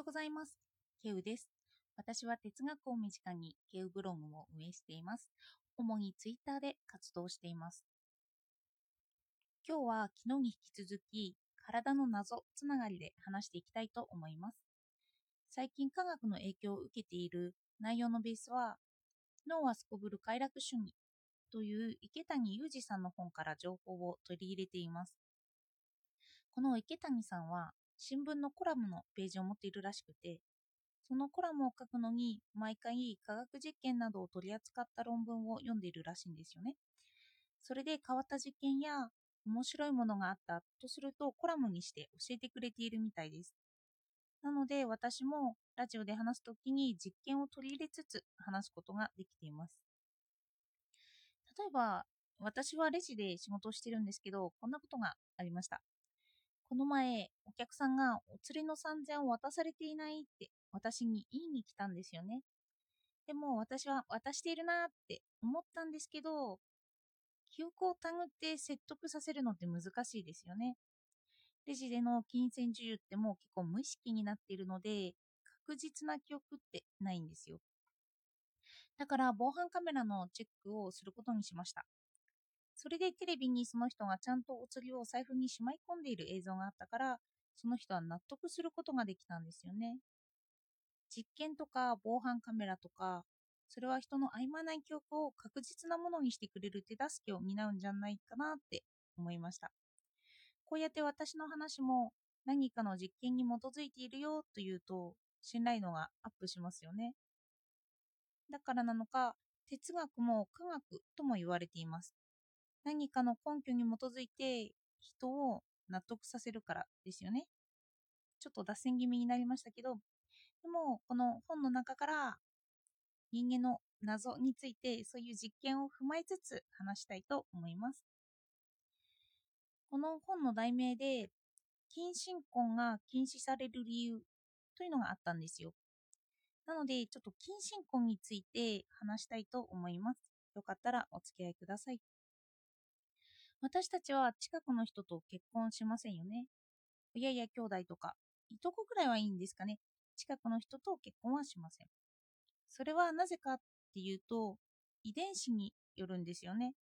ようございます。ケウです。私は哲学を身近にケウブログを運営しています。主にツイッターで活動しています。今日は昨日に引き続き体の謎つながりで話していきたいと思います。最近科学の影響を受けている内容のベースは脳はすこぶる快楽主義という池谷裕二さんの本から情報を取り入れています。この池谷さんは新聞のコラムのページを持っているらしくて、そのコラムを書くのに毎回科学実験などを取り扱った論文を読んでいるらしいんですよね。それで変わった実験や面白いものがあったとするとコラムにして教えてくれているみたいです。なので私もラジオで話すときに実験を取り入れつつ話すことができています。例えば私はレジで仕事をしてるんですけど、こんなことがありました。この前、お客さんがお釣りの3000を渡されていないって私に言いに来たんですよね。でも私は渡しているなって思ったんですけど、記憶をたぐって説得させるのって難しいですよね。レジでの金銭授受ってもう結構無意識になっているので、確実な記憶ってないんですよ。だから防犯カメラのチェックをすることにしました。それでテレビにその人がちゃんとお釣りを財布にしまい込んでいる映像があったから、その人は納得することができたんですよね。実験とか防犯カメラとか、それは人の曖昧な記憶を確実なものにしてくれる手助けを担うんじゃないかなって思いました。こうやって私の話も何かの実験に基づいているよというと、信頼度がアップしますよね。だからなのか、哲学も科学とも言われています。何かの根拠に基づいて人を納得させるからですよね。ちょっと脱線気味になりましたけど、でもこの本の中から人間の謎についてそういう実験を踏まえつつ話したいと思います。この本の題名で近親婚が禁止される理由というのがあったんですよ。なのでちょっと近親婚について話したいと思います。よかったらお付き合いください。私たちは近くの人と結婚しませんよね。親や兄弟とか、いとこくらいはいいんですかね。近くの人と結婚はしません。それはなぜかっていうと、遺伝子によるんですよね。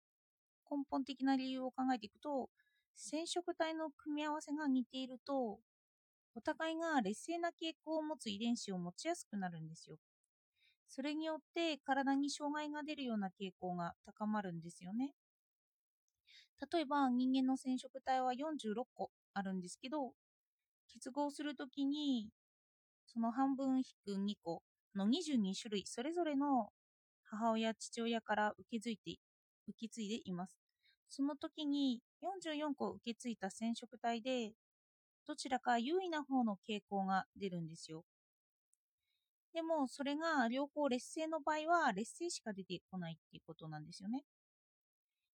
根本的な理由を考えていくと、染色体の組み合わせが似ていると、お互いが劣勢な傾向を持つ遺伝子を持ちやすくなるんですよ。それによって体に障害が出るような傾向が高まるんですよね。例えば人間の染色体は46個あるんですけど、結合するときに、その半分引く2個の22種類それぞれの母親、父親から受け継いで受け継いでいます。その時に44個受け継いだ染色体で、どちらか優位な方の傾向が出るんですよ。でも、それが両方劣勢の場合は、劣勢しか出てこないっていうことなんですよね。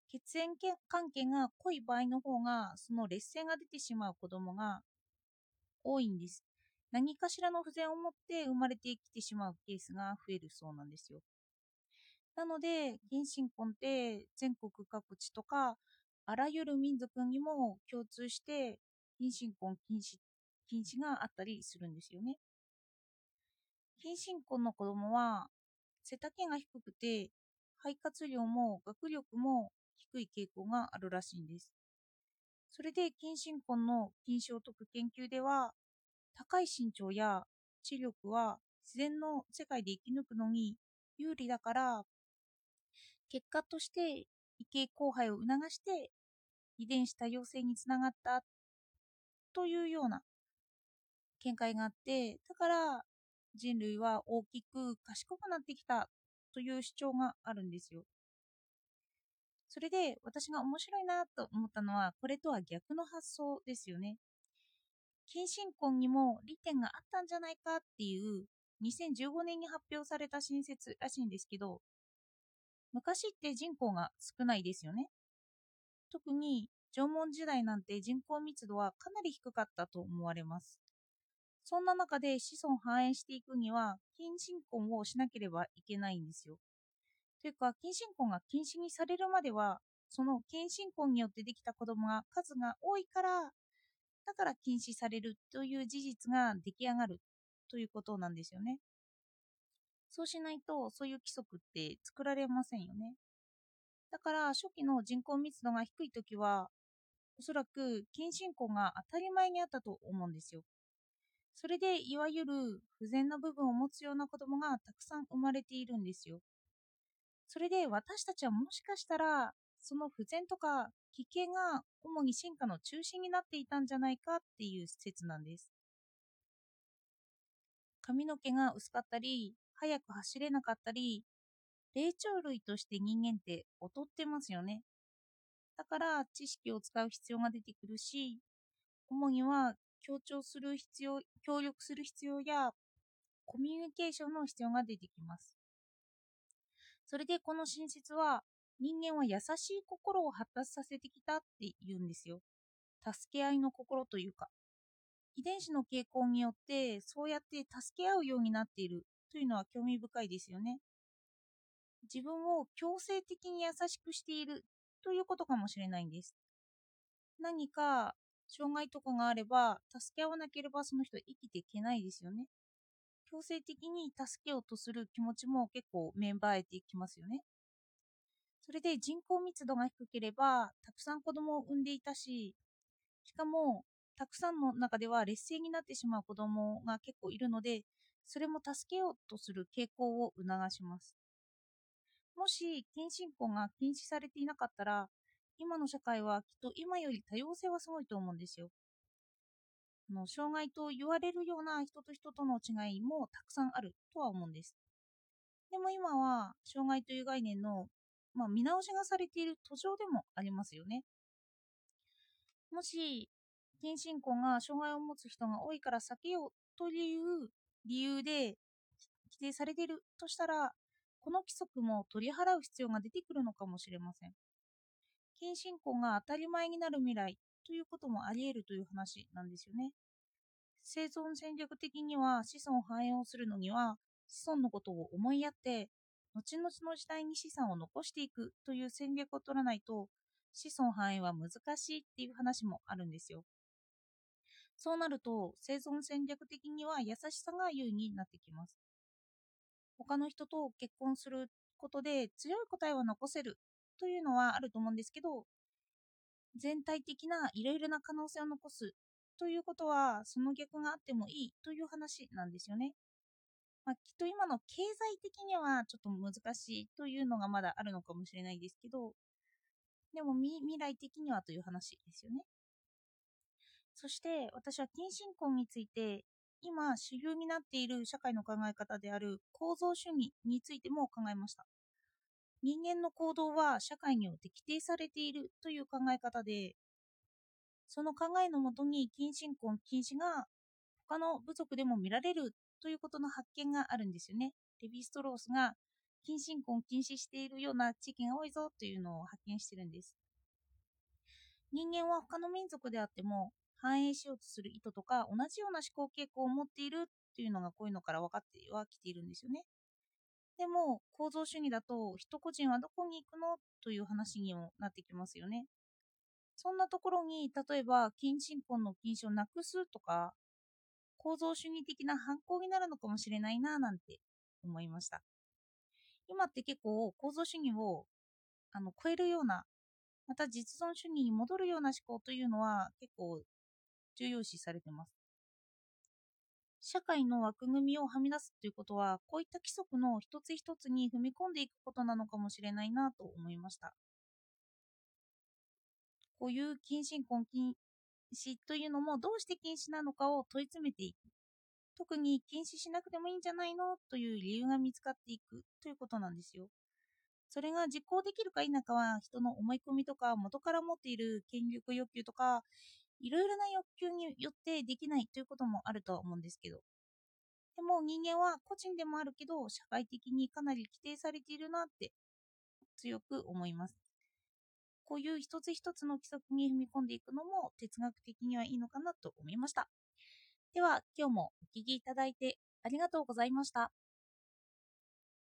血縁関係が濃い場合の方がその劣勢が出てしまう子供が多いんです。何かしらの不全を持って生まれてきてしまうケースが増えるそうなんですよ。なので原神婚って全国各地とかあらゆる民族にも共通して近親婚禁止禁止があったりするんですよね。近親婚の子供は背丈が低くて肺活量も学力も低い傾向があるらしいんです。それで近親婚の禁止を解く研究では、高い身長や知力は自然の世界で生き抜くのに有利だから、結果として異形交配を促して遺伝子多様性につながったというような見解があって、だから人類は大きく賢くなってきたという主張があるんですよ。それで私が面白いなと思ったのは、これとは逆の発想ですよね。近親婚にも利点があったんじゃないかっていう2015年に発表された新説らしいんですけど、昔って人口が少ないですよね。特に縄文時代なんて人口密度はかなり低かったと思われます。そんな中で子孫繁栄していくには近親婚をしなければいけないんですよ。というか、近親婚が禁止にされるまでは、その近親婚によってできた子供が数が多いから、だから禁止されるという事実が出来上がるということなんですよね。そうしないと、そういう規則って作られませんよね。だから、初期の人口密度が低いときは、おそらく近親婚が当たり前にあったと思うんですよ。それで、いわゆる不全な部分を持つような子供がたくさん生まれているんですよ。それで、私たちはもしかしたら、その不全とか危険が主に進化の中心になっていたんじゃないかっていう説なんです。髪の毛が薄かったり、速く走れなかったり、霊長類として人間って劣ってますよね。だから知識を使う必要が出てくるし、主には強調する必要、協力する必要やコミュニケーションの必要が出てきます。それでこの新説は人間は優しい心を発達させてきたって言うんですよ。助け合いの心というか。遺伝子の傾向によってそうやって助け合うようになっているというのは興味深いですよね。自分を強制的に優しくしているということかもしれないんです。何か障害とかがあれば、助け合わなければその人生きていけないですよね。強制的に助けようとする気持ちも結構芽生えていきますよね。それで人口密度が低ければ、たくさん子供を産んでいたし、しかも、たくさんの中では劣勢になってしまう子供が結構いるので、それも助けようとする傾向を促します。もし近親婚が禁止されていなかったら、今の社会はきっと今より多様性はすごいと思うんですよ。の障害と言われるような人と人との違いもたくさんあるとは思うんです。でも今は障害という概念の、まあ、見直しがされている途上でもありますよね。もし近親婚が障害を持つ人が多いから避けようという理由で規定されているとしたらこの規則も取り払う必要が出てくるのかもしれません。近親婚が当たり前になる未来ということもあり得るという話なんですよね。生存戦略的には子孫繁栄をするのには子孫のことを思いやって後々の時代に資産を残していくという戦略を取らないと子孫繁栄は難しいっていう話もあるんですよ。そうなると生存戦略的には優しさが優位になってきます。他の人と結婚することで強い答えは残せるというのはあると思うんですけど全体的ないろいろな可能性を残すということはその逆があってもいいという話なんですよね。まあ、きっと今の経済的にはちょっと難しいというのがまだあるのかもしれないですけどでも未来的にはという話ですよね。そして私は近親婚について今主流になっている社会の考え方である構造主義についても考えました人間の行動は社会によって規定されているという考え方でその考えのもとに近親婚禁止が他の部族でも見られるということの発見があるんですよねレヴィストロースが近親婚禁止しているような地域が多いぞというのを発見してるんです人間は他の民族であっても反映しようとする意図とか同じような思考傾向を持っているっていうのがこういうのから分かってはきているんですよね。でも構造主義だと人個人はどこに行くの？という話にもなってきますよね。そんなところに例えば近親婚の禁止をなくすとか構造主義的な反抗になるのかもしれないななんて思いました。今って結構構造主義をあの超えるようなまた実存主義に戻るような思考というのは結構重要視されてます。社会の枠組みをはみ出すということは、こういった規則の一つ一つに踏み込んでいくことなのかもしれないなと思いました。こういう近親婚禁止というのもどうして禁止なのかを問い詰めていく。特に禁止しなくてもいいんじゃないのという理由が見つかっていくということなんですよ。それが実行できるか否かは人の思い込みとか元から持っている権力欲求とかいろいろな欲求によってできないということもあるとは思うんですけど。でも人間は個人でもあるけど社会的にかなり規定されているなって強く思います。こういう一つ一つの規則に踏み込んでいくのも哲学的にはいいのかなと思いました。では今日もお聴きいただいてありがとうございました。